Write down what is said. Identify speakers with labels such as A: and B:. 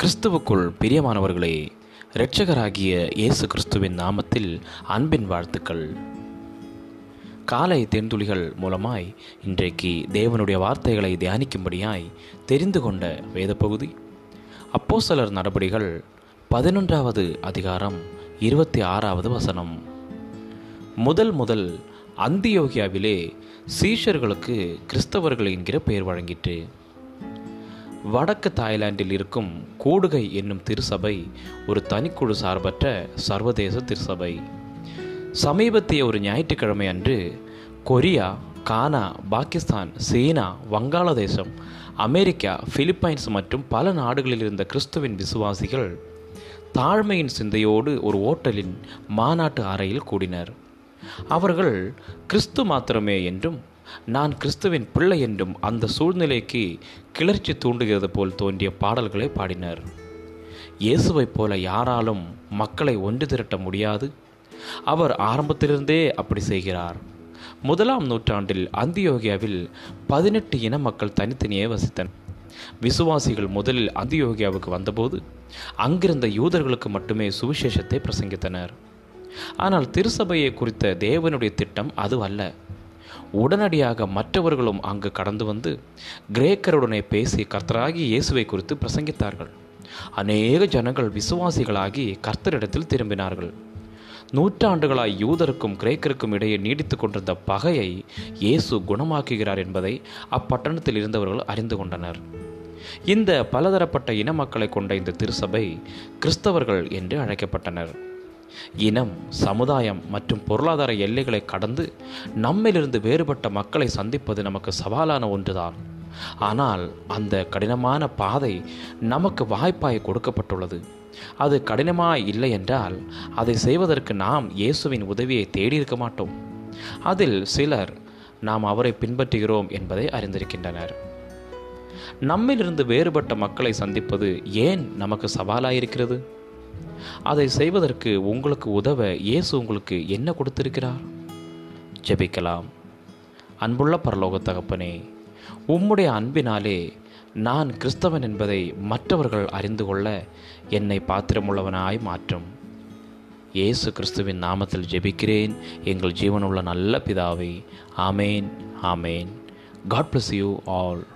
A: கிறிஸ்துவுக்குள் பிரியமானவர்களே இரட்சகராகிய இயேசு கிறிஸ்துவின் நாமத்தில் அன்பின் வாழ்த்துக்கள். காலை தென்துளிகள் மூலமாய் இன்றைக்கு தேவனுடைய வார்த்தைகளை தியானிக்கும்படியாய் தெரிந்து கொண்ட வேத பகுதி அப்போசலர் நடபடிகள் பதினொன்றாவது அதிகாரம் இருபத்தி ஆறாவது வசனம். முதல் முதல் அந்தியோகியாவிலே சீஷர்களுக்கு கிறிஸ்தவர்கள் என்கிற பெயர் வழங்கிற்று. வடக்கு தாய்லாந்தில் இருக்கும் கூடுகை என்னும் திருசபை ஒரு தனிக்குழு சார்பற்ற சர்வதேச திருசபை சமீபத்திய ஒரு ஞாயிற்றுக்கிழமை அன்று கொரியா கானா பாகிஸ்தான் சீனா வங்காளதேசம் அமெரிக்கா பிலிப்பைன்ஸ் மற்றும் பல நாடுகளில் இருந்த கிறிஸ்துவின் விசுவாசிகள் தாழ்மையின் சிந்தையோடு ஒரு ஓட்டலின் மாநாட்டு அறையில் கூடினர். அவர்கள் கிறிஸ்து மாத்திரமே என்றும் நான் கிறிஸ்துவின் பிள்ளை என்றும் அந்த சூழ்நிலைக்கு கிளர்ச்சி தூண்டுகிறது போல் தோன்றிய பாடல்களை பாடினர். இயேசுவைப் போல யாராலும் மக்களை ஒன்று திரட்ட முடியாது. அவர் ஆரம்பத்திலிருந்தே அப்படி செய்கிறார். முதலாம் நூற்றாண்டில் அந்தியோகியாவில் பதினெட்டு இன மக்கள் தனித்தனியே வசித்தனர். விசுவாசிகள் முதலில் அந்தியோகியாவுக்கு வந்தபோது அங்கிருந்த யூதர்களுக்கு மட்டுமே சுவிசேஷத்தை பிரசங்கித்தனர். ஆனால் திருசபையை குறித்த தேவனுடைய திட்டம் அது அல்ல. உடனடியாக மற்றவர்களும் அங்கு கடந்து வந்து கிரேக்கருடனே பேசி கர்த்தராகி இயேசுவை குறித்து பிரசங்கித்தார்கள். அநேக ஜனங்கள் விசுவாசிகளாகி கர்த்தரிடத்தில் திரும்பினார்கள். நூற்றாண்டுகளாய் யூதருக்கும் கிரேக்கருக்கும் இடையே நீடித்து கொண்டிருந்த பகையை இயேசு குணமாக்குகிறார் என்பதை அப்பட்டணத்தில் இருந்தவர்கள் அறிந்து கொண்டனர். இந்த பலதரப்பட்ட இன மக்களை கொண்ட இந்த திருசபை கிறிஸ்தவர்கள் என்று அழைக்கப்பட்டனர். இனம் சமுதாயம் மற்றும் பொருளாதார எல்லைகளை கடந்து நம்மிலிருந்து வேறுபட்ட மக்களை சந்திப்பது நமக்கு சவாலான ஒன்றுதான். ஆனால் அந்த கடினமான பாதை நமக்கு வாய்ப்பாய் கொடுக்கப்பட்டுள்ளது. அது கடினமாய் இல்லை என்றால் அதை செய்வதற்கு நாம் இயேசுவின் உதவியை தேடியிருக்க மாட்டோம். அதில் சிலர் நாம் அவரை பின்பற்றுகிறோம் என்பதை அறிந்திருக்கின்றனர். நம்மிலிருந்து வேறுபட்ட மக்களை சந்திப்பது ஏன் நமக்கு சவாலாயிருக்கிறது? அதை செய்வதற்கு உங்களுக்கு உதவ இயேசு உங்களுக்கு என்ன கொடுத்திருக்கிறார்? ஜெபிக்கலாம். அன்புள்ள பரலோக தகப்பனே உம்முடைய அன்பினாலே நான் கிறிஸ்தவன் என்பதை மற்றவர்கள் அறிந்து கொள்ள என்னை பாத்திரமுள்ளவனாய் மாற்றும். இயேசு கிறிஸ்துவின் நாமத்தில் ஜெபிக்கிறேன். எங்கள் ஜீவனுள்ள நல்ல பிதாவை ஆமேன் ஆமேன். God bless you all